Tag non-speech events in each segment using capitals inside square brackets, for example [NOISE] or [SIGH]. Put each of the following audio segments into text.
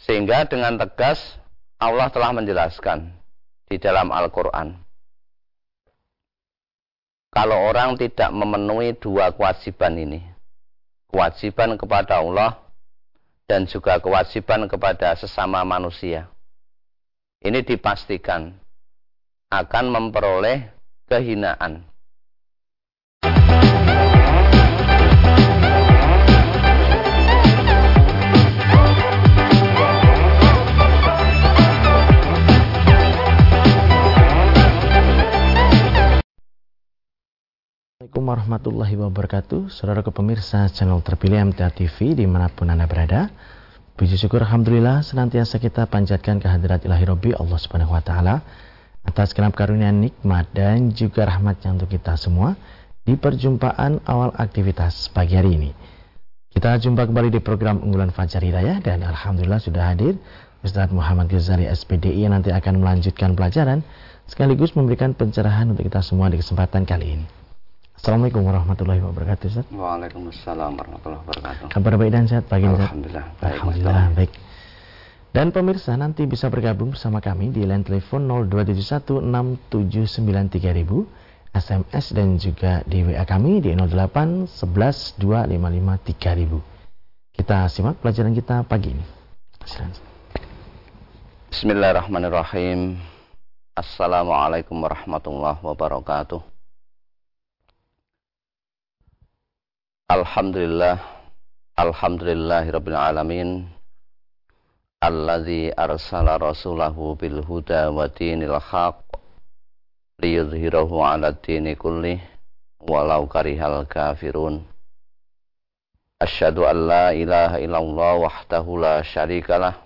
Sehingga dengan tegas Allah telah menjelaskan di dalam Al-Quran. Kalau orang tidak memenuhi dua kewajiban ini, kewajiban kepada Allah dan juga kewajiban kepada sesama manusia, ini dipastikan akan memperoleh kehinaan. Assalamualaikum warahmatullahi wabarakatuh. Saudara pemirsa channel terpilih MTA TV di mana pun Anda berada Puji syukur Alhamdulillah senantiasa kita panjatkan kehadirat ilahi Rabbi Allah subhanahu wa ta'ala Atas kenap karunia nikmat dan juga rahmatnya untuk kita semua Di perjumpaan awal aktivitas pagi hari ini. Kita jumpa kembali di program unggulan Fajar Hidayah Dan Alhamdulillah sudah hadir Ustadz Muhammad Ghazali SPDI yang nanti akan melanjutkan pelajaran Sekaligus memberikan pencerahan untuk kita semua di kesempatan kali ini Assalamualaikum warahmatullahi wabarakatuh Ustaz. Waalaikumsalam warahmatullahi wabarakatuh. Kabar baik dan sehat pagi Alhamdulillah. Baik, Alhamdulillah baik. Dan pemirsa nanti bisa bergabung bersama kami di line telepon 02716793000, SMS dan juga di WA kami di 08 11 255 3000. Kita simak pelajaran kita pagi ini. Silakan. Bismillahirrahmanirrahim. Assalamualaikum warahmatullahi wabarakatuh. Alhamdulillah Alhamdulillahirabbil alamin. Alladzi arsala rasulahu bil huda wa dinil haq liyudhhirahu 'ala dini kulli walau karihal kafirun. Asyhadu an la ilaha illallah wahdahu la syarikalah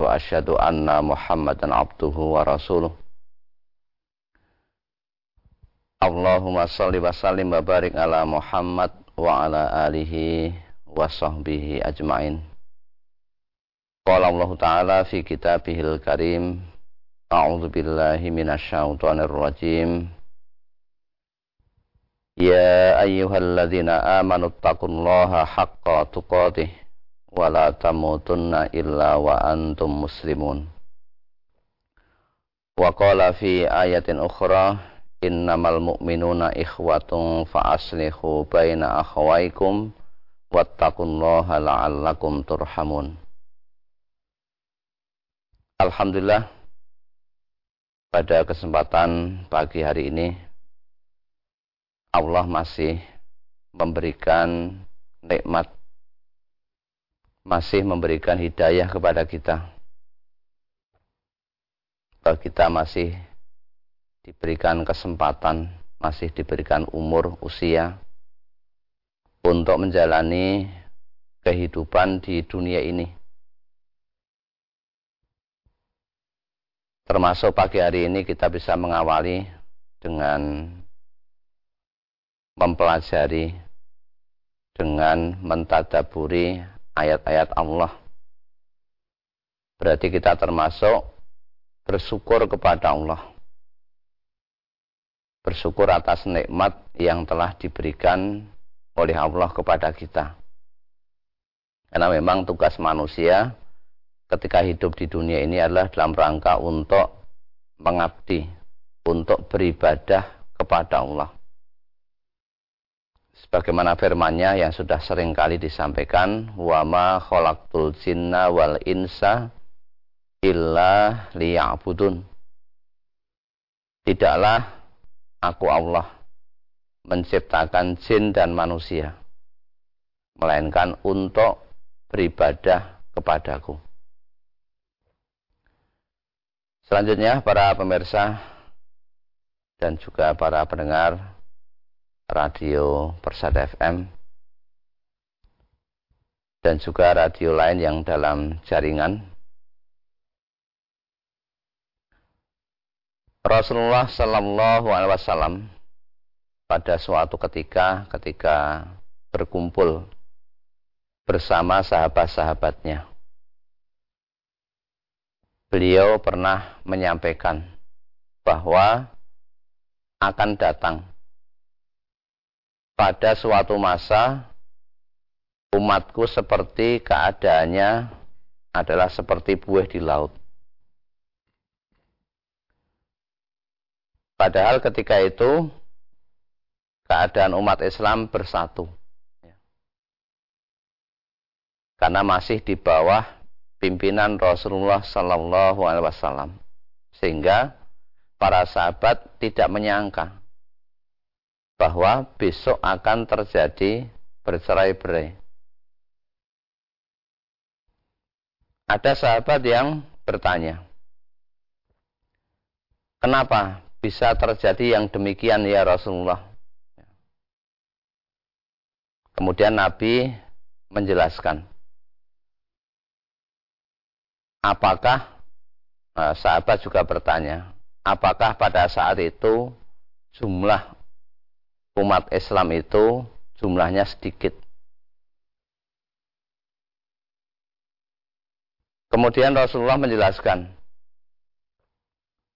wa asyhadu anna Muhammadan abduhu wa rasuluh. Allahumma salli wa sallim wa barik ala Muhammad wa ala alihi wa sahbihi ajma'in. Qala Allah Ta'ala fi kitabihil karim A'udzu billahi minasyaitonir rajim Ya ayyuhalladzina amanu taqullaha haqqa tuqatih wa la tamutunna illa wa antum muslimun Wa qala fi ayatin ukhra innamal mu'minuna ikhwatun fa aslihu baina akhawaikum wattaqullaha la'allakum turhamun. Alhamdulillah pada kesempatan pagi hari ini Allah masih memberikan nikmat masih memberikan hidayah kepada kita. Kita masih diberikan kesempatan, masih diberikan umur, usia untuk menjalani kehidupan di dunia ini. Termasuk pagi hari ini kita bisa mengawali dengan mempelajari, dengan mentadaburi ayat-ayat Allah. Berarti kita termasuk bersyukur kepada Allah bersyukur atas nikmat yang telah diberikan oleh Allah kepada kita. Karena memang tugas manusia ketika hidup di dunia ini adalah dalam rangka untuk mengabdi, untuk beribadah kepada Allah. Sebagaimana firmannya yang sudah sering kali disampaikan, wa ma khalaqtul jinna wal insa illa liya'budun. Tidaklah aku Allah menciptakan jin dan manusia melainkan untuk beribadah kepadaku. Selanjutnya para pemirsa dan juga para pendengar radio Persada FM dan juga radio lain yang dalam jaringan Rasulullah Shallallahu Alaihi Wasallam pada suatu ketika ketika berkumpul bersama sahabat-sahabatnya. Beliau pernah menyampaikan bahwa akan datang pada suatu masa umatku seperti keadaannya adalah seperti buah di laut. Padahal ketika itu keadaan umat Islam bersatu. Karena masih di bawah pimpinan Rasulullah Sallallahu Alaihi Wasallam, sehingga para sahabat tidak menyangka bahwa besok akan terjadi bercerai-berai. Ada sahabat yang bertanya, "Kenapa bisa terjadi yang demikian ya Rasulullah. Kemudian Nabi menjelaskan. Apakah nah, sahabat juga bertanya, apakah pada saat itu jumlah umat Islam itu jumlahnya sedikit? Kemudian Rasulullah menjelaskan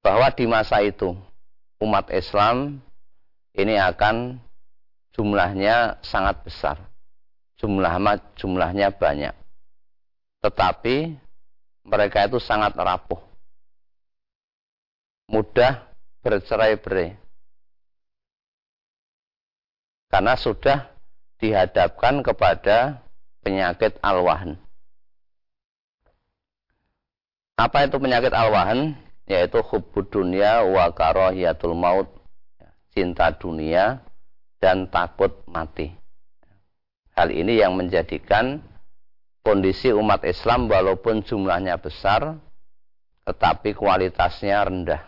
bahwa di masa itu umat Islam ini akan jumlahnya sangat besar. Jumlah jumlahnya banyak. Tetapi mereka itu sangat rapuh. Mudah bercerai-berai. Karena sudah dihadapkan kepada penyakit al-wahn. Apa itu penyakit al-wahn? Yaitu hubbud dunia wa karahiyatul maut cinta dunia dan takut mati. Hal ini yang menjadikan kondisi umat Islam walaupun jumlahnya besar tetapi kualitasnya rendah.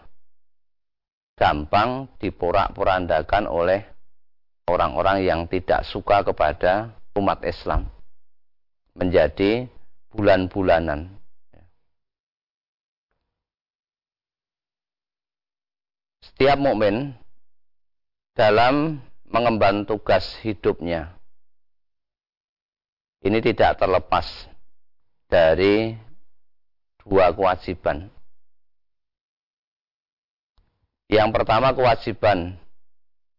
Gampang diporak-porandakan oleh orang-orang yang tidak suka kepada umat Islam. Menjadi bulan-bulanan Setiap mukmin dalam mengemban tugas hidupnya ini tidak terlepas dari dua kewajiban. Yang pertama kewajiban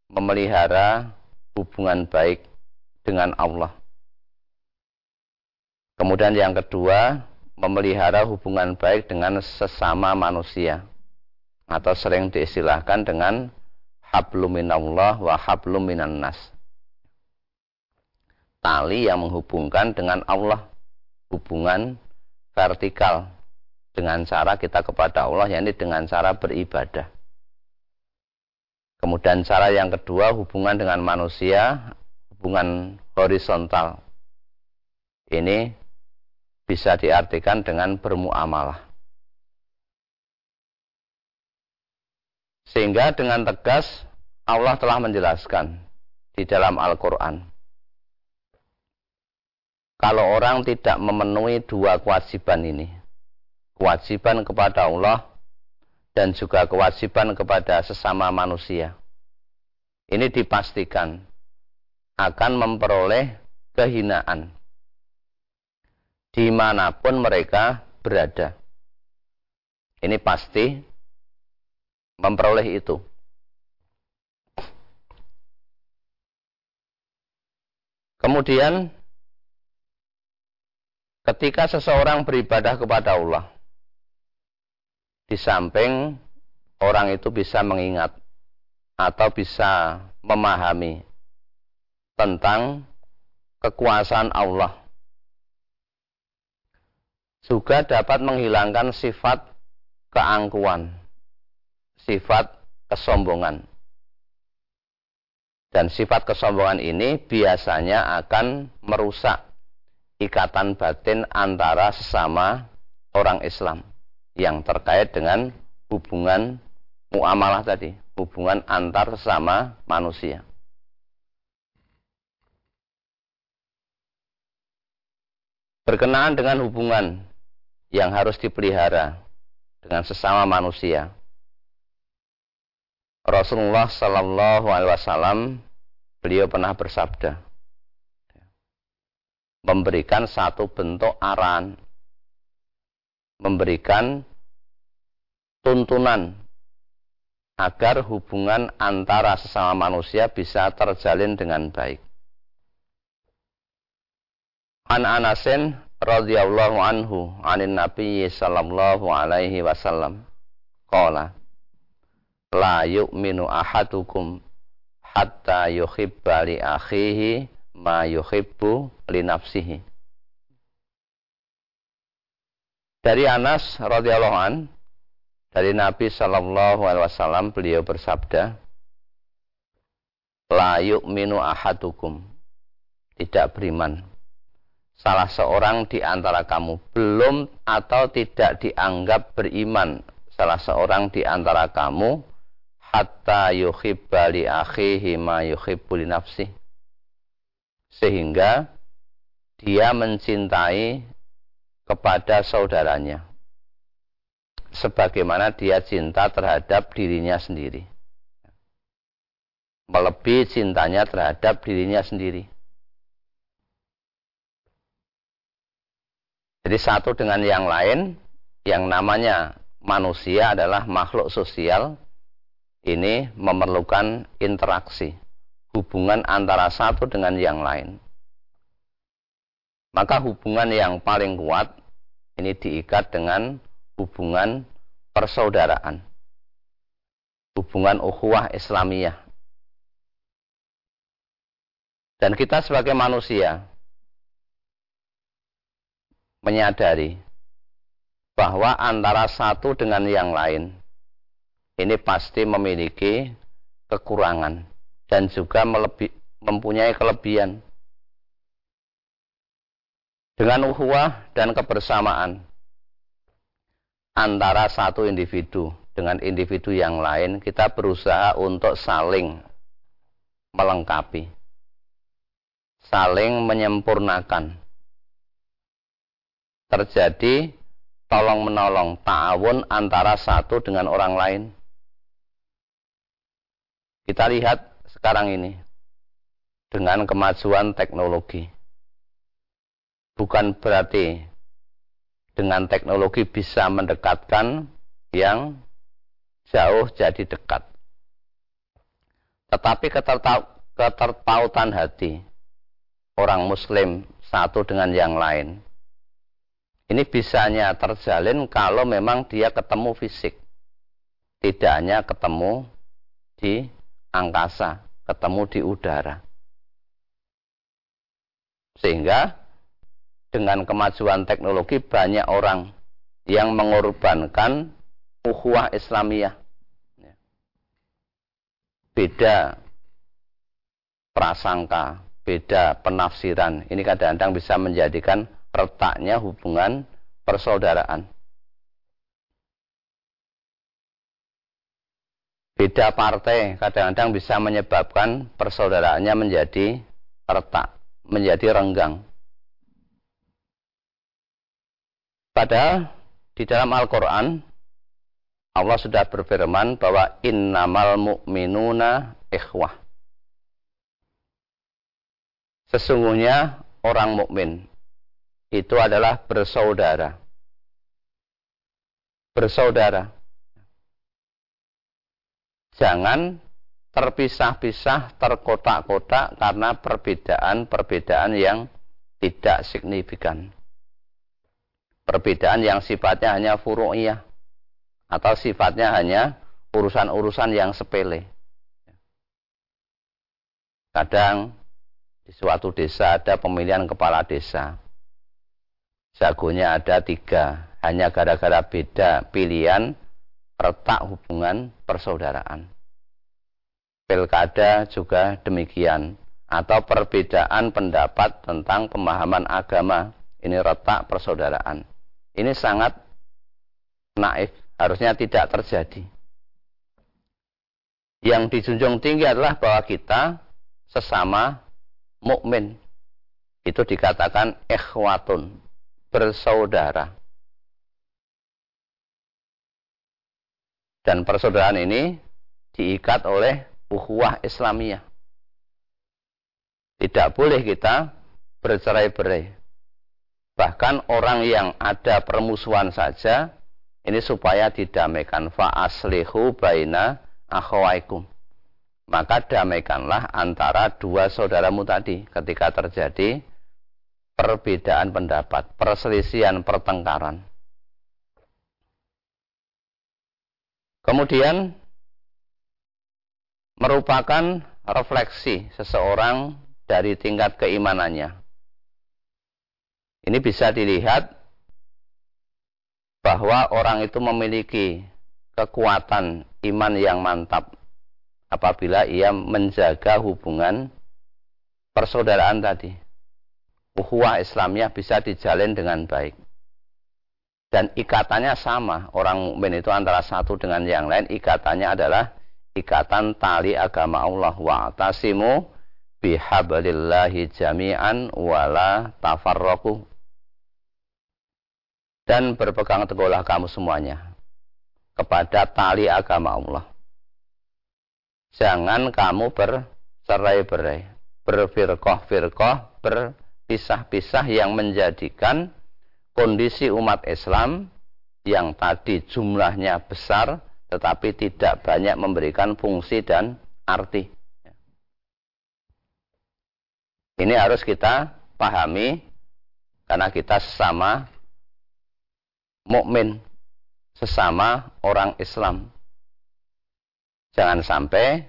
memelihara hubungan baik dengan Allah. Kemudian yang kedua memelihara hubungan baik dengan sesama manusia atau sering diistilahkan dengan habluminallah wa habluminan nas. Tali yang menghubungkan dengan Allah, hubungan vertikal dengan cara kita kepada Allah, yakni dengan cara beribadah. Kemudian cara yang kedua hubungan dengan manusia, hubungan horizontal. Ini bisa diartikan dengan bermuamalah. Sehingga dengan tegas Allah telah menjelaskan di dalam Al-Quran. Kalau orang tidak memenuhi dua kewajiban ini, kewajiban kepada Allah dan juga kewajiban kepada sesama manusia, ini dipastikan akan memperoleh kehinaan di mana pun mereka berada. Ini pasti memperoleh itu. Kemudian ketika seseorang beribadah kepada Allah, di samping orang itu bisa mengingat atau bisa memahami tentang kekuasaan Allah, juga dapat menghilangkan sifat keangkuhan sifat kesombongan. Dan sifat kesombongan ini biasanya akan merusak ikatan batin antara sesama orang Islam yang terkait dengan hubungan muamalah tadi, hubungan antar sesama manusia. Berkenaan dengan hubungan yang harus dipelihara dengan sesama manusia, Rasulullah Sallallahu Alaihi Wasallam beliau pernah bersabda memberikan satu bentuk arahan memberikan tuntunan agar hubungan antara sesama manusia bisa terjalin dengan baik. An Anasin radhiyallahu anhu anin Nabi sallallahu alaihi wasallam qala la yu'minu ahadukum hatta yuhibba li akhihi ma yuhibbu li nafsihi. Dari Anas radhiyallahu an dari Nabi sallallahu alaihi wasallam beliau bersabda la yu'minu ahadukum. Tidak beriman. Salah seorang di antara kamu belum atau tidak dianggap beriman. Salah seorang di antara kamu hatta yuhibba li akhihi ma yuhibbu li nafsi. Sehingga dia mencintai kepada saudaranya. Sebagaimana dia cinta terhadap dirinya sendiri. Melebihi cintanya terhadap dirinya sendiri. Jadi satu dengan yang lain yang namanya manusia adalah makhluk sosial ini memerlukan interaksi, hubungan antara satu dengan yang lain. Maka hubungan yang paling kuat ini diikat dengan hubungan persaudaraan. Hubungan ukhuwah Islamiyah. Dan kita sebagai manusia menyadari bahwa antara satu dengan yang lain ini pasti memiliki kekurangan dan juga melebih, mempunyai kelebihan. Dengan uhuwah dan kebersamaan antara satu individu dengan individu yang lain, kita berusaha untuk saling melengkapi, saling menyempurnakan. Terjadi tolong menolong ta'awun antara satu dengan orang lain. Kita lihat sekarang ini dengan kemajuan teknologi. Bukan berarti dengan teknologi bisa mendekatkan yang jauh jadi dekat. Tetapi ketertautan hati orang muslim satu dengan yang lain ini bisanya terjalin kalau memang dia ketemu fisik. Tidak hanya ketemu di angkasa, ketemu di udara. Sehingga dengan kemajuan teknologi banyak orang yang mengorbankan ukhuwah Islamiyah. Beda prasangka, beda penafsiran. Ini kadang-kadang bisa menjadikan retaknya hubungan persaudaraan. Beda partai kadang-kadang bisa menyebabkan persaudaraannya menjadi retak, menjadi renggang. Padahal di dalam Al-Quran Allah sudah berfirman bahwa innamal mu'minuna ikhwah. Sesungguhnya orang mukmin itu adalah bersaudara. Bersaudara jangan terpisah-pisah, terkotak-kotak karena perbedaan-perbedaan yang tidak signifikan. Perbedaan yang sifatnya hanya furu'iyah atau sifatnya hanya urusan-urusan yang sepele. Kadang di suatu desa ada pemilihan kepala desa. Jagonya ada tiga, hanya gara-gara beda pilihan retak hubungan persaudaraan. Pilkada juga demikian, atau perbedaan pendapat tentang pemahaman agama. Ini retak persaudaraan. Ini sangat naif, harusnya tidak terjadi. Yang dijunjung tinggi adalah bahwa kita sesama mukmin. Itu dikatakan ikhwatun, bersaudara. Dan persaudaraan ini diikat oleh ukhuwah Islamiyah. Tidak boleh kita bercerai-berai. Bahkan orang yang ada permusuhan saja ini supaya didamaikan fa aslihu baina akhawaikum. Maka damaikanlah antara dua saudaramu tadi ketika terjadi perbedaan pendapat, perselisihan, pertengkaran. Kemudian merupakan refleksi seseorang dari tingkat keimanannya. Ini bisa dilihat bahwa orang itu memiliki kekuatan iman yang mantap apabila ia menjaga hubungan persaudaraan tadi. Uhuwah Islamiyah bisa dijalin dengan baik. Dan ikatannya sama. Orang mukmin itu antara satu dengan yang lain. Ikatannya adalah ikatan tali agama Allah. Wa atasimu bihablillahi jami'an wala tafarroku. Dan berpegang teguhlah kamu semuanya kepada tali agama Allah. Jangan kamu bercerai-berai, berfirqah-firqah, berpisah-pisah yang menjadikan kondisi umat Islam yang tadi jumlahnya besar tetapi tidak banyak memberikan fungsi dan arti. Ini harus kita pahami karena kita sesama mukmin, sesama orang Islam. Jangan sampai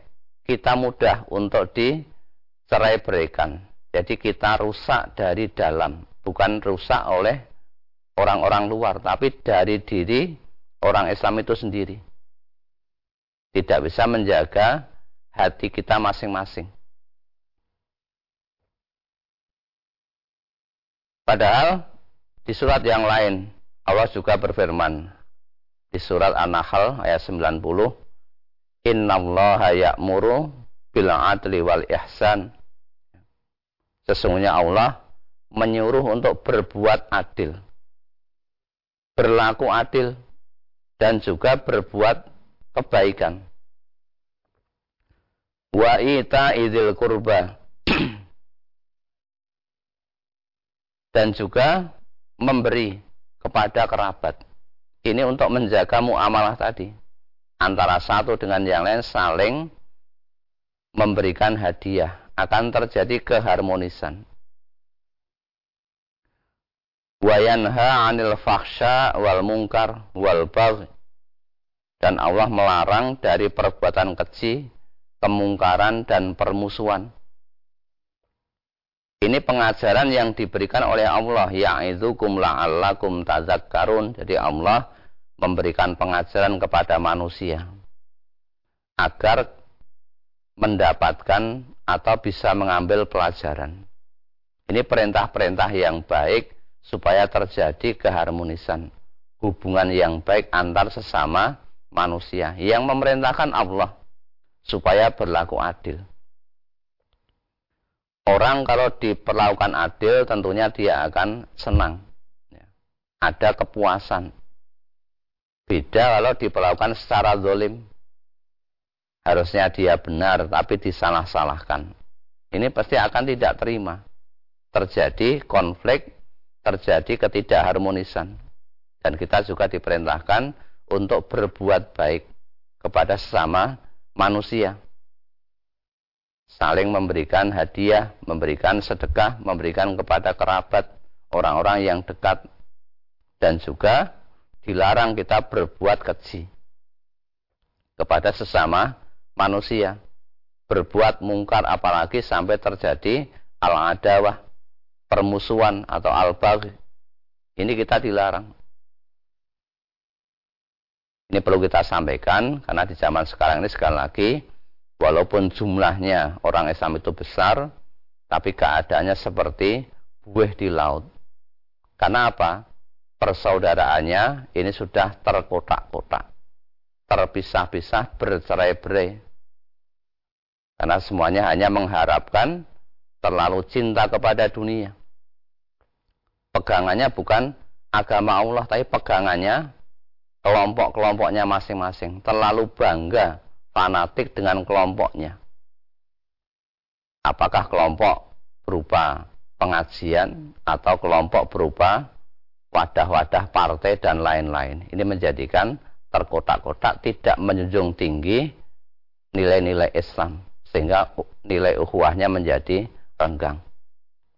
kita mudah untuk dicerai berikan. Jadi kita rusak dari dalam, bukan rusak oleh orang-orang luar, tapi dari diri orang Islam itu sendiri. Tidak bisa menjaga hati kita masing-masing. Padahal di surat yang lain Allah juga berfirman di surat An-Nahl ayat 90 Innallaha ya'muru bil adli wal ihsan Sesungguhnya Allah menyuruh untuk berbuat adil berlaku adil dan juga berbuat kebaikan. Wa ita idil kurba [CLEARS THROAT] dan juga memberi kepada kerabat. Ini untuk menjaga muamalah tadi. Antara satu dengan yang lain saling memberikan hadiah. Akan terjadi keharmonisan wa yanha 'anil fahsya wal munkar wal bagh dan Allah melarang dari perbuatan keji, kemungkaran dan permusuhan. Ini pengajaran yang diberikan oleh Allah ya'idzukum la'allakum tazakkarun. Jadi Allah memberikan pengajaran kepada manusia agar mendapatkan atau bisa mengambil pelajaran. Ini perintah-perintah yang baik supaya terjadi keharmonisan hubungan yang baik antar sesama manusia yang memerintahkan Allah supaya berlaku adil. Orang kalau diperlakukan adil tentunya dia akan senang. Ya. Ada kepuasan. Beda kalau diperlakukan secara zolim. Harusnya dia benar tapi disalah-salahkan. Ini pasti akan tidak terima. Terjadi konflik terjadi ketidakharmonisan. Dan kita juga diperintahkan untuk berbuat baik kepada sesama manusia. Saling memberikan hadiah, memberikan sedekah, memberikan kepada kerabat, orang-orang yang dekat. Dan juga dilarang kita berbuat keji kepada sesama manusia. Berbuat mungkar apalagi sampai terjadi al-adawah, permusuhan atau al Ini kita dilarang. Ini perlu kita sampaikan karena di zaman sekarang ini sekali lagi walaupun jumlahnya orang Islam itu besar tapi keadaannya seperti buih di laut. Karena apa? Persaudaraannya ini sudah terkotak-kotak. Terpisah-pisah bercerai-berai. Karena semuanya hanya mengharapkan terlalu cinta kepada dunia. Pegangannya bukan agama Allah, tapi pegangannya kelompok-kelompoknya masing-masing. Terlalu bangga, fanatik dengan kelompoknya. Apakah kelompok berupa pengajian atau kelompok berupa wadah-wadah partai dan lain-lain. Ini menjadikan terkotak-kotak tidak menjunjung tinggi nilai-nilai Islam sehingga nilai ukhuwahnya menjadi renggang.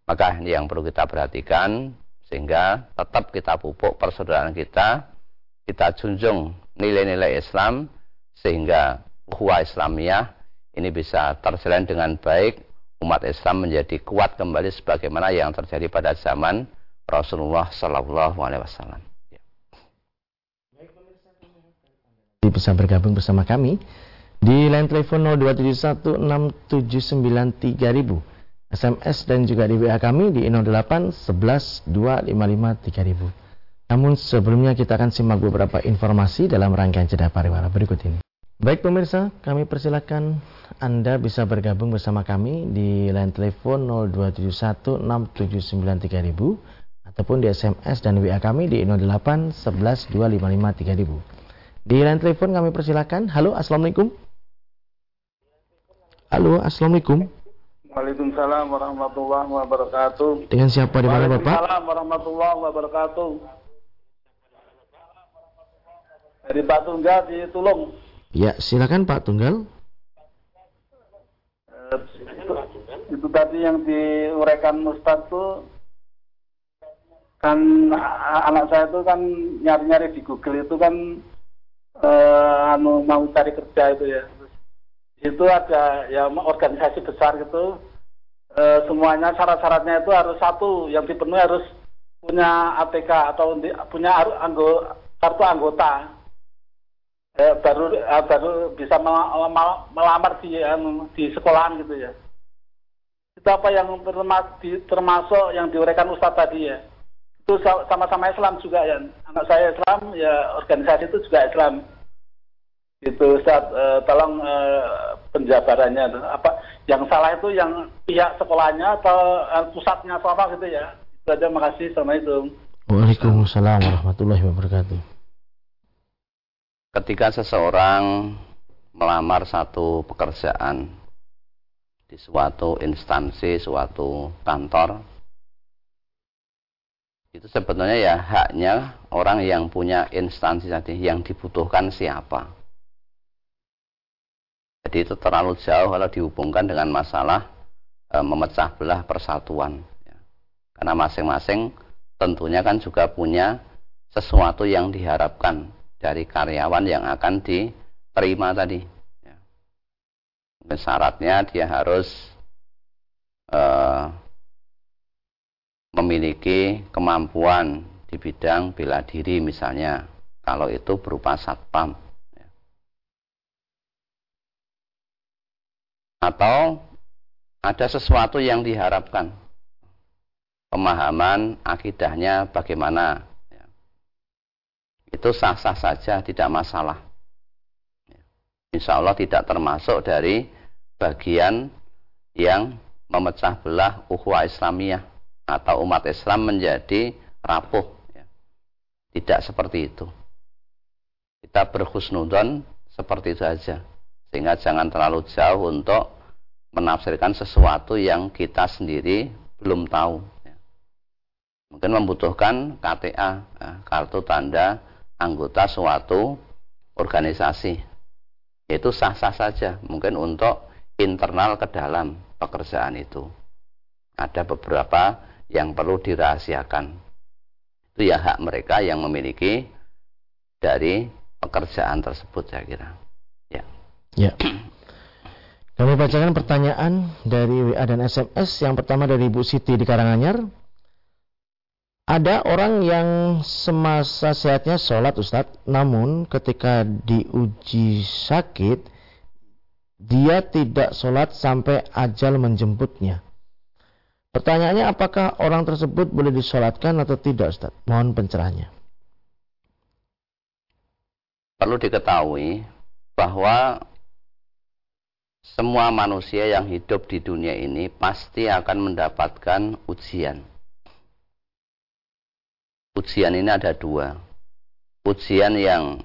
Maka ini yang perlu kita perhatikan sehingga tetap kita pupuk persaudaraan kita, kita junjung nilai-nilai Islam sehingga ukhuwah Islamiyah ini bisa terjalin dengan baik, umat Islam menjadi kuat kembali sebagaimana yang terjadi pada zaman Rasulullah Sallallahu Alaihi Wasallam. Bisa bergabung bersama kami di line telepon 02716793000 SMS dan juga di WA kami di 08 11 255 3000. Namun sebelumnya kita akan simak beberapa informasi dalam rangkaian jeda pariwara berikut ini. Baik pemirsa, kami persilakan Anda bisa bergabung bersama kami di line telepon 02716793000 ataupun di SMS dan WA kami di 08 11 255 3000. Di line telepon kami persilakan. Halo, Assalamualaikum. Halo, Assalamualaikum. Waalaikumsalam warahmatullahi wabarakatuh. Dengan siapa di mana Bapak? Waalaikumsalam warahmatullahi wabarakatuh. Dari Pak Tunggal di Tulung. Ya, silakan Pak Tunggal. Eh, itu, itu tadi yang diuraikan Ustaz tuh kan anak saya itu kan nyari-nyari di Google itu kan eh, anu mau cari kerja itu ya itu ada ya organisasi besar gitu. E, semuanya syarat-syaratnya itu harus satu yang dipenuhi harus punya ATK atau di, punya anggo, kartu anggota. E, baru e, baru bisa melamar di di sekolahan gitu ya. Itu apa yang termasuk yang diuraikan Ustadz tadi ya. Itu sama-sama Islam juga ya. Anak saya Islam ya organisasi itu juga Islam itu Ustaz. Uh, tolong uh, penjabarannya. Apa yang salah itu yang pihak sekolahnya atau uh, pusatnya atau apa gitu ya? Itu aja. Makasih assalamualaikum. Waalaikumsalam warahmatullahi wabarakatuh. Ketika seseorang melamar satu pekerjaan di suatu instansi suatu kantor itu sebetulnya ya haknya orang yang punya instansi tadi yang dibutuhkan siapa jadi itu terlalu jauh kalau dihubungkan dengan masalah e, memecah belah persatuan. Ya. Karena masing-masing tentunya kan juga punya sesuatu yang diharapkan dari karyawan yang akan diterima tadi. Ya. Syaratnya dia harus e, memiliki kemampuan di bidang bela diri misalnya. Kalau itu berupa satpam atau ada sesuatu yang diharapkan pemahaman akidahnya bagaimana ya. itu sah-sah saja tidak masalah ya. insya Allah tidak termasuk dari bagian yang memecah belah ukhuwah Islamiyah atau umat Islam menjadi rapuh ya. tidak seperti itu kita berhusnudon seperti itu saja sehingga jangan terlalu jauh untuk menafsirkan sesuatu yang kita sendiri belum tahu. Ya. Mungkin membutuhkan KTA, ya, kartu tanda anggota suatu organisasi. Itu sah-sah saja, mungkin untuk internal ke dalam pekerjaan itu. Ada beberapa yang perlu dirahasiakan. Itu ya hak mereka yang memiliki dari pekerjaan tersebut saya kira. Ya. Kami bacakan pertanyaan dari WA dan SMS. Yang pertama dari Ibu Siti di Karanganyar. Ada orang yang semasa sehatnya sholat Ustadz, namun ketika diuji sakit, dia tidak sholat sampai ajal menjemputnya. Pertanyaannya apakah orang tersebut boleh disolatkan atau tidak Ustadz? Mohon pencerahannya. Perlu diketahui bahwa semua manusia yang hidup di dunia ini pasti akan mendapatkan ujian. Ujian ini ada dua. Ujian yang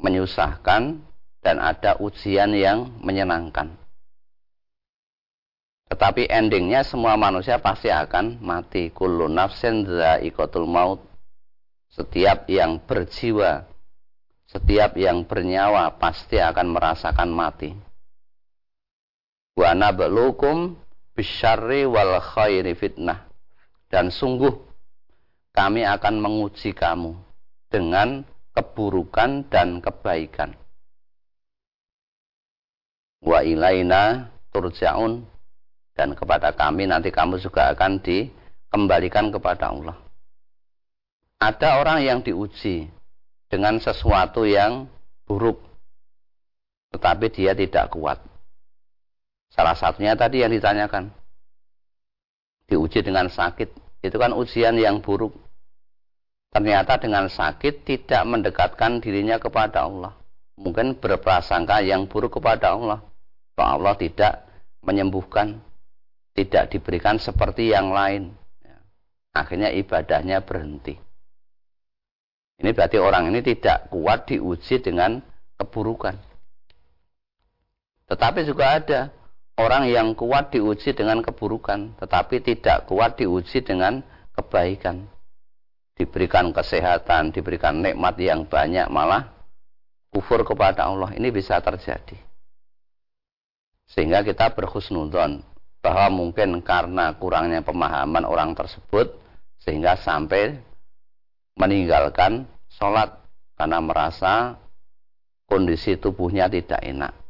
menyusahkan dan ada ujian yang menyenangkan. Tetapi endingnya semua manusia pasti akan mati. Kullu nafsin ikotul maut. Setiap yang berjiwa, setiap yang bernyawa pasti akan merasakan mati wa nabluukum bisyarri wal khairi fitnah Dan sungguh kami akan menguji kamu dengan keburukan dan kebaikan. Wa ilaina turja'un dan kepada kami nanti kamu juga akan dikembalikan kepada Allah. Ada orang yang diuji dengan sesuatu yang buruk, tetapi dia tidak kuat. Salah satunya tadi yang ditanyakan, diuji dengan sakit, itu kan ujian yang buruk. Ternyata dengan sakit tidak mendekatkan dirinya kepada Allah. Mungkin berprasangka yang buruk kepada Allah. Bahwa Allah tidak menyembuhkan, tidak diberikan seperti yang lain. Akhirnya ibadahnya berhenti. Ini berarti orang ini tidak kuat diuji dengan keburukan. Tetapi juga ada orang yang kuat diuji dengan keburukan, tetapi tidak kuat diuji dengan kebaikan. Diberikan kesehatan, diberikan nikmat yang banyak, malah kufur kepada Allah. Ini bisa terjadi. Sehingga kita berhusnudon bahwa mungkin karena kurangnya pemahaman orang tersebut, sehingga sampai meninggalkan sholat karena merasa kondisi tubuhnya tidak enak.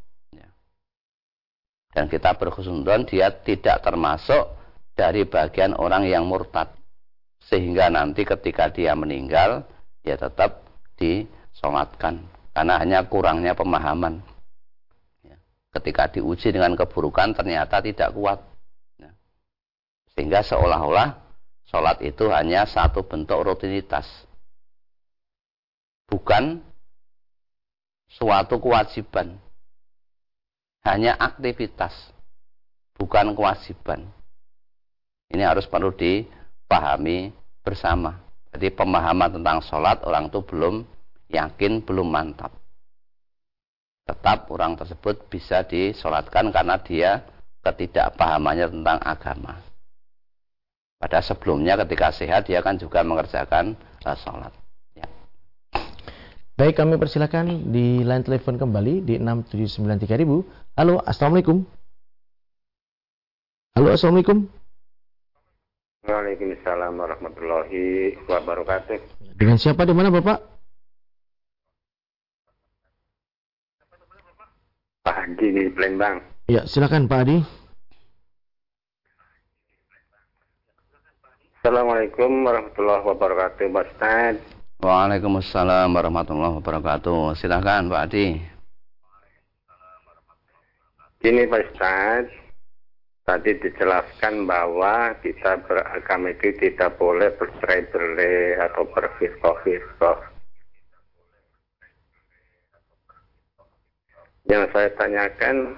Dan kita berkhusnudon dia tidak termasuk dari bagian orang yang murtad. Sehingga nanti ketika dia meninggal, ya tetap disolatkan. Karena hanya kurangnya pemahaman. Ya. Ketika diuji dengan keburukan ternyata tidak kuat. Ya. Sehingga seolah-olah Sholat itu hanya satu bentuk rutinitas. Bukan suatu kewajiban. Hanya aktivitas. Bukan kewajiban. Ini harus perlu dipahami bersama. Jadi pemahaman tentang sholat orang itu belum yakin, belum mantap. Tetap orang tersebut bisa disolatkan karena dia ketidakpahamannya tentang agama. Pada sebelumnya ketika sehat dia kan juga mengerjakan uh, sholat. Baik kami persilakan di line telepon kembali di 6793000. Halo, assalamualaikum. Halo, assalamualaikum. Waalaikumsalam warahmatullahi wabarakatuh. Dengan siapa di mana Bapak? Pak Adi di Palembang. Ya, silakan Pak Adi. Assalamualaikum warahmatullahi wabarakatuh, Pak. Waalaikumsalam warahmatullahi wabarakatuh. Silakan Pak Adi. Ini Pak Ustaz, tadi dijelaskan bahwa kita beragama itu tidak boleh bercerai-berai atau berfiskoh-fiskoh. Yang saya tanyakan,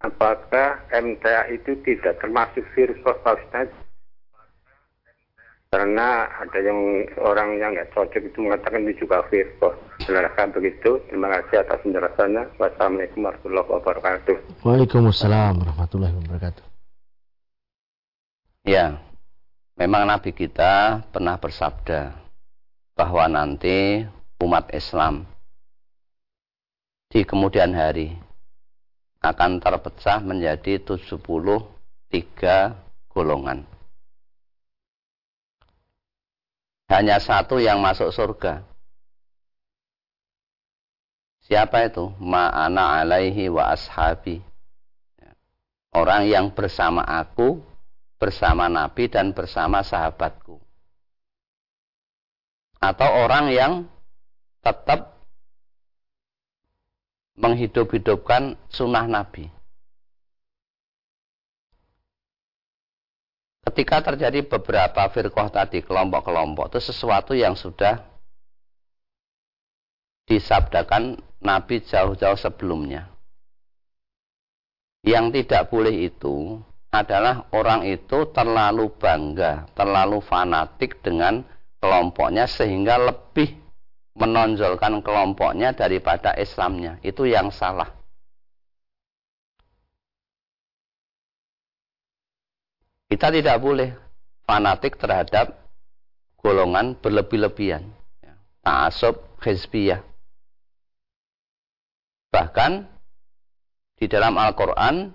apakah MTA itu tidak termasuk firqah Pak Ustaz? Karena ada yang orang yang nggak cocok itu mengatakan itu juga firqah. Benarkah begitu? Terima kasih atas penjelasannya. Wassalamualaikum warahmatullahi wabarakatuh. Waalaikumsalam warahmatullahi wabarakatuh. Ya, memang Nabi kita pernah bersabda bahwa nanti umat Islam di kemudian hari akan terpecah menjadi 73 golongan. Hanya satu yang masuk surga. Siapa itu? Ma'ana alaihi wa ashabi. Orang yang bersama aku, bersama Nabi dan bersama sahabatku. Atau orang yang tetap menghidup-hidupkan sunnah Nabi. Ketika terjadi beberapa firqah tadi, kelompok-kelompok, itu sesuatu yang sudah disabdakan Nabi jauh-jauh sebelumnya. Yang tidak boleh itu adalah orang itu terlalu bangga, terlalu fanatik dengan kelompoknya sehingga lebih menonjolkan kelompoknya daripada Islamnya. Itu yang salah. Kita tidak boleh fanatik terhadap golongan berlebih-lebihan. Ya. Ta'asub hizbiyah. Bahkan di dalam Al-Quran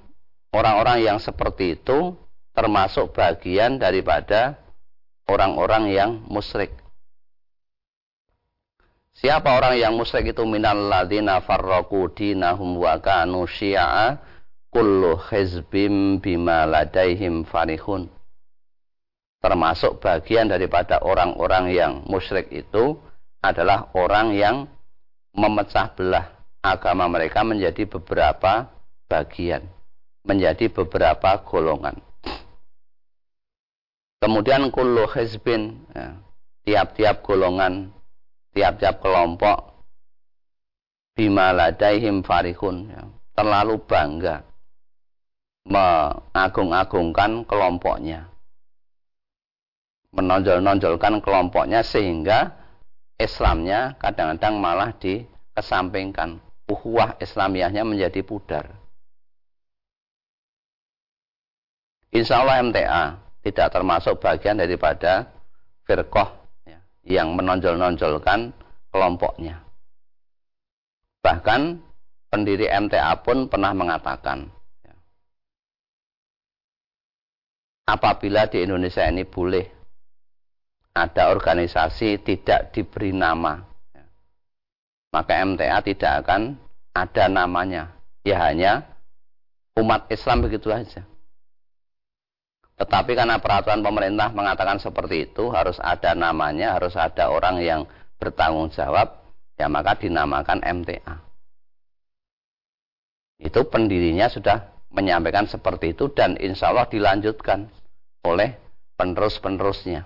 orang-orang yang seperti itu termasuk bagian daripada orang-orang yang musyrik. Siapa orang yang musyrik itu minal ladina farraqu dinahum wa kanu syi'a kullu hizbim bima ladaihim farihun. Termasuk bagian daripada orang-orang yang musyrik itu adalah orang yang memecah belah agama mereka menjadi beberapa bagian, menjadi beberapa golongan. Kemudian kullu hizbin, ya, tiap-tiap golongan, tiap-tiap kelompok, bima ladaihim farihun, ya, terlalu bangga mengagung-agungkan kelompoknya. Menonjol-nonjolkan kelompoknya sehingga Islamnya kadang-kadang malah dikesampingkan. Uhuwah Islamiyahnya menjadi pudar. Insya Allah MTA tidak termasuk bagian daripada firqoh ya, yang menonjol-nonjolkan kelompoknya. Bahkan pendiri MTA pun pernah mengatakan, ya, apabila di Indonesia ini boleh ada organisasi tidak diberi nama, maka MTA tidak akan ada namanya. Ya hanya umat Islam begitu saja. Tetapi karena peraturan pemerintah mengatakan seperti itu, harus ada namanya, harus ada orang yang bertanggung jawab, ya maka dinamakan MTA. Itu pendirinya sudah menyampaikan seperti itu dan insya Allah dilanjutkan oleh penerus-penerusnya.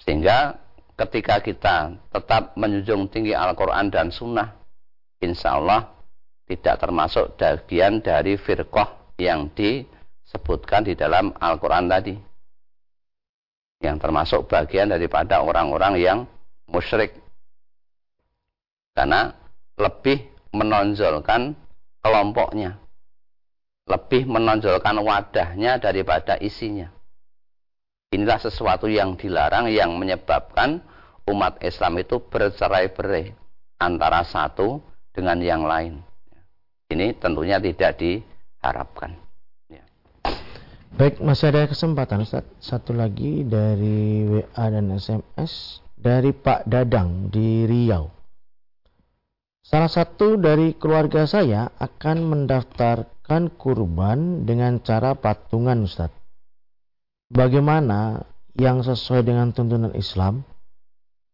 Sehingga ketika kita tetap menjunjung tinggi Al-Quran dan Sunnah, insya Allah tidak termasuk bagian dari firqoh yang di sebutkan di dalam Al-Quran tadi. Yang termasuk bagian daripada orang-orang yang musyrik. Karena lebih menonjolkan kelompoknya. Lebih menonjolkan wadahnya daripada isinya. Inilah sesuatu yang dilarang yang menyebabkan umat Islam itu bercerai-berai antara satu dengan yang lain. Ini tentunya tidak diharapkan. Baik, masih ada kesempatan Ustaz. Satu lagi dari WA dan SMS dari Pak Dadang di Riau. Salah satu dari keluarga saya akan mendaftarkan kurban dengan cara patungan Ustaz. Bagaimana yang sesuai dengan tuntunan Islam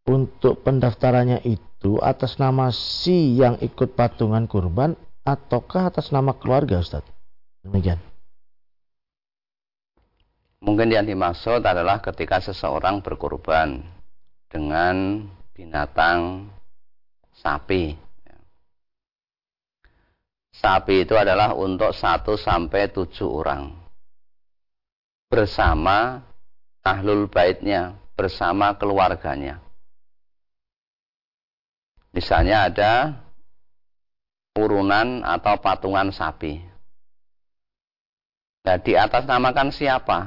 untuk pendaftarannya itu atas nama si yang ikut patungan kurban ataukah atas nama keluarga Ustaz? Demikian. Mungkin yang dimaksud adalah ketika seseorang berkorban dengan binatang sapi. Sapi itu adalah untuk satu sampai tujuh orang. Bersama ahlul baitnya, bersama keluarganya. Misalnya ada urunan atau patungan sapi. Nah, di atas namakan siapa?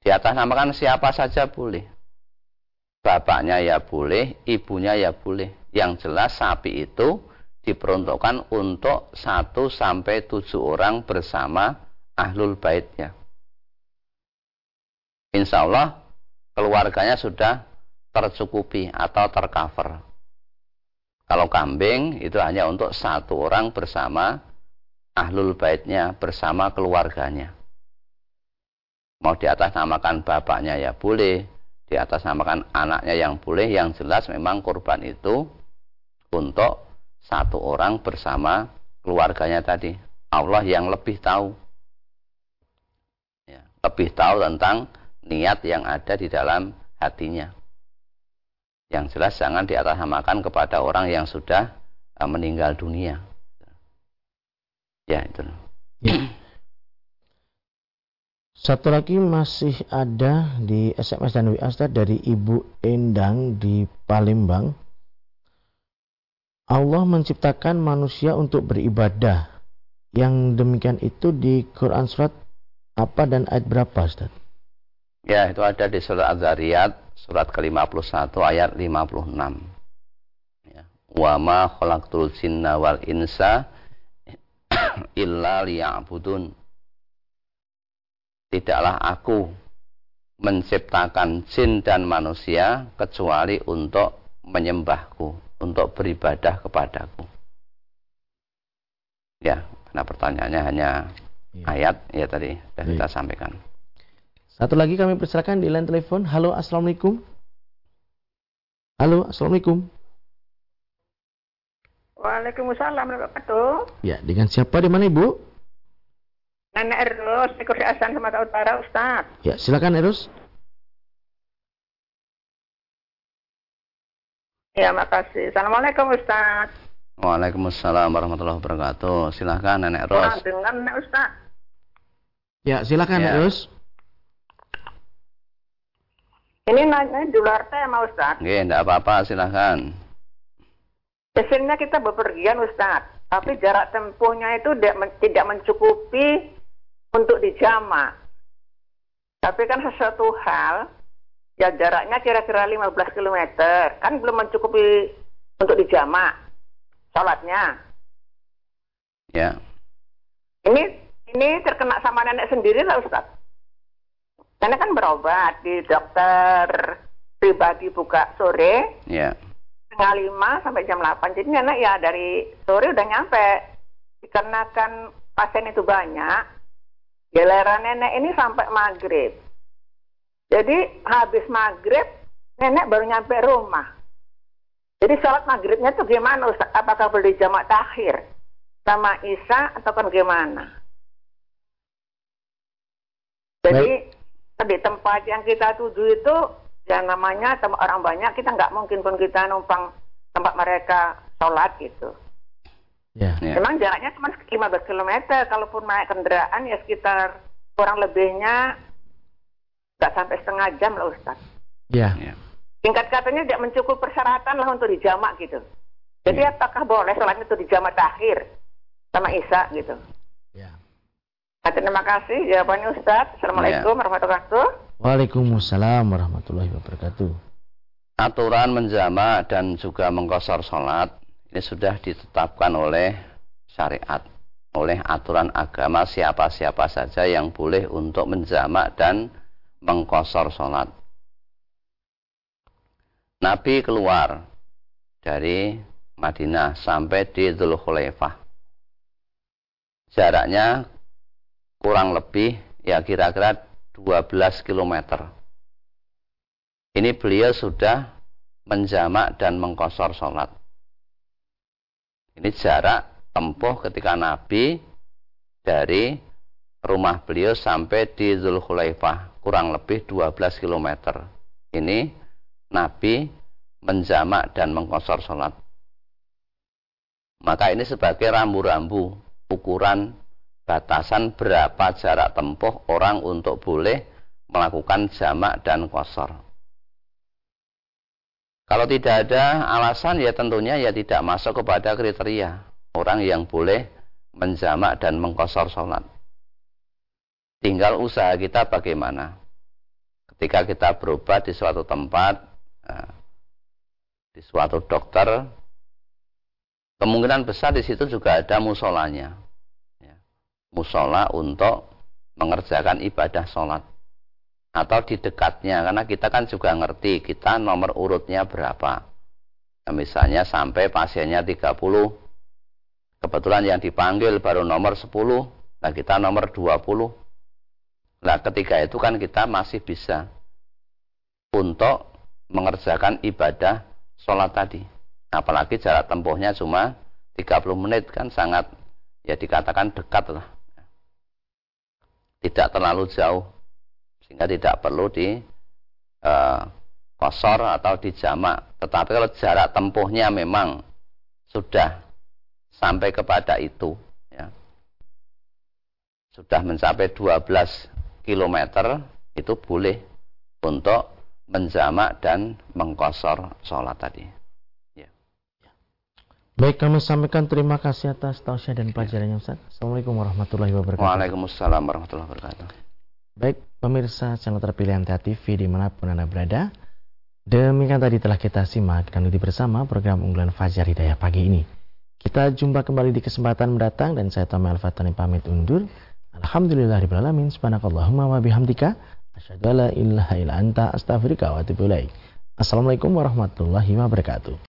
Di atas namakan siapa saja boleh. Bapaknya ya boleh, ibunya ya boleh. Yang jelas sapi itu diperuntukkan untuk satu sampai tujuh orang bersama ahlul baitnya. Insya Allah keluarganya sudah tercukupi atau tercover. Kalau kambing itu hanya untuk satu orang bersama ahlul baitnya, bersama keluarganya. Mau di atas namakan bapaknya ya boleh, di atas namakan anaknya yang boleh, yang jelas memang kurban itu untuk satu orang bersama keluarganya tadi. Allah yang lebih tahu. Ya, lebih tahu tentang niat yang ada di dalam hatinya. Yang jelas jangan di atas namakan kepada orang yang sudah uh, meninggal dunia. Ya, itu. Ya. Satu lagi masih ada di SMS dan WA dari Ibu Endang di Palembang. Allah menciptakan manusia untuk beribadah. Yang demikian itu di Quran surat apa dan ayat berapa Ustaz? Ya, itu ada di surat Az-Zariyat surat ke-51 ayat 56. Ya. Wa ma khalaqtul jinna wal insa [COUGHS] illa liya'budun tidaklah aku menciptakan jin dan manusia kecuali untuk menyembahku, untuk beribadah kepadaku. Ya, karena pertanyaannya hanya ya. ayat ya tadi sudah ya. kita sampaikan. Satu lagi kami persilakan di line telepon. Halo, assalamualaikum. Halo, assalamualaikum. Waalaikumsalam warahmatullahi Ya, dengan siapa di mana ibu? Nenek Eros, di Kursi Asan Sumatera Utara, Ustaz. Ya, silakan Eros. Ya, makasih. Assalamualaikum Ustaz. Waalaikumsalam warahmatullahi wabarakatuh. Silakan Nenek Ros. Dengan Nenek Ustaz. Ya, silakan ya. Nenek Ros. Ini nanya di luar tema Ustaz. Oke, enggak apa-apa, silahkan. Biasanya kita bepergian Ustaz, tapi jarak tempuhnya itu tidak mencukupi untuk dijama. Tapi kan sesuatu hal, ya jaraknya kira-kira 15 km, kan belum mencukupi untuk dijama sholatnya. Ya. Ini ini terkena sama nenek sendiri lah Ustaz. Karena kan berobat di dokter pribadi buka sore. Iya. Setengah lima sampai jam 8. Jadi nenek ya dari sore udah nyampe. Dikarenakan pasien itu banyak, giliran nenek ini sampai maghrib. Jadi habis maghrib, nenek baru nyampe rumah. Jadi sholat maghribnya itu gimana Ustaz? Apakah boleh jamak takhir sama Isa atau kan gimana? Jadi di tempat yang kita tuju itu yang namanya tempat orang banyak kita nggak mungkin pun kita numpang tempat mereka sholat gitu. Yeah. Yeah. Memang jaraknya cuma 15 km, kalaupun naik kendaraan ya sekitar kurang lebihnya nggak sampai setengah jam lah Ustaz. Ya. Yeah. Tingkat katanya tidak mencukupi persyaratan lah untuk dijamak gitu. Jadi yeah. apakah boleh sholatnya itu dijamak takhir sama Isa gitu? Nah, terima kasih jawabannya Ustaz. Assalamualaikum ya. warahmatullahi wabarakatuh. Waalaikumsalam warahmatullahi wabarakatuh. Aturan menjama dan juga mengkosor sholat ini sudah ditetapkan oleh syariat, oleh aturan agama siapa-siapa saja yang boleh untuk menjama dan mengkosor sholat. Nabi keluar dari Madinah sampai di Dzulkhuleifah. Jaraknya kurang lebih ya kira-kira 12 km. Ini beliau sudah menjamak dan mengkosor sholat. Ini jarak tempuh ketika Nabi dari rumah beliau sampai di Zulkhulaifah kurang lebih 12 km. Ini Nabi menjamak dan mengkosor sholat. Maka ini sebagai rambu-rambu ukuran batasan berapa jarak tempuh orang untuk boleh melakukan jamak dan kosor. Kalau tidak ada alasan ya tentunya ya tidak masuk kepada kriteria orang yang boleh menjamak dan mengkosor sholat. Tinggal usaha kita bagaimana. Ketika kita berobat di suatu tempat, eh, di suatu dokter, kemungkinan besar di situ juga ada musolanya musola untuk mengerjakan ibadah sholat atau di dekatnya karena kita kan juga ngerti kita nomor urutnya berapa. Nah, misalnya sampai pasiennya 30 kebetulan yang dipanggil baru nomor 10 nah kita nomor 20 nah ketika itu kan kita masih bisa untuk mengerjakan ibadah sholat tadi. Apalagi jarak tempuhnya cuma 30 menit kan sangat ya dikatakan dekat lah. Tidak terlalu jauh sehingga tidak perlu di uh, kosor atau dijamak. Tetapi kalau jarak tempuhnya memang sudah sampai kepada itu, ya, sudah mencapai 12 km, itu boleh untuk menjamak dan mengkosor sholat tadi. Baik, kami sampaikan terima kasih atas tausiah dan pelajarannya Ustaz. Assalamualaikum warahmatullahi wabarakatuh. Waalaikumsalam warahmatullahi wabarakatuh. Baik, pemirsa channel terpilih MTA TV di mana pun Anda berada. Demikian tadi telah kita simak dan ikuti bersama program unggulan Fajar Hidayah pagi ini. Kita jumpa kembali di kesempatan mendatang dan saya Tommy Al-Fatani pamit undur. Alhamdulillahirobbilalamin. Subhanakallahumma wa bihamdika asyhadu an anta astaghfiruka wa atubu. Assalamualaikum warahmatullahi wabarakatuh.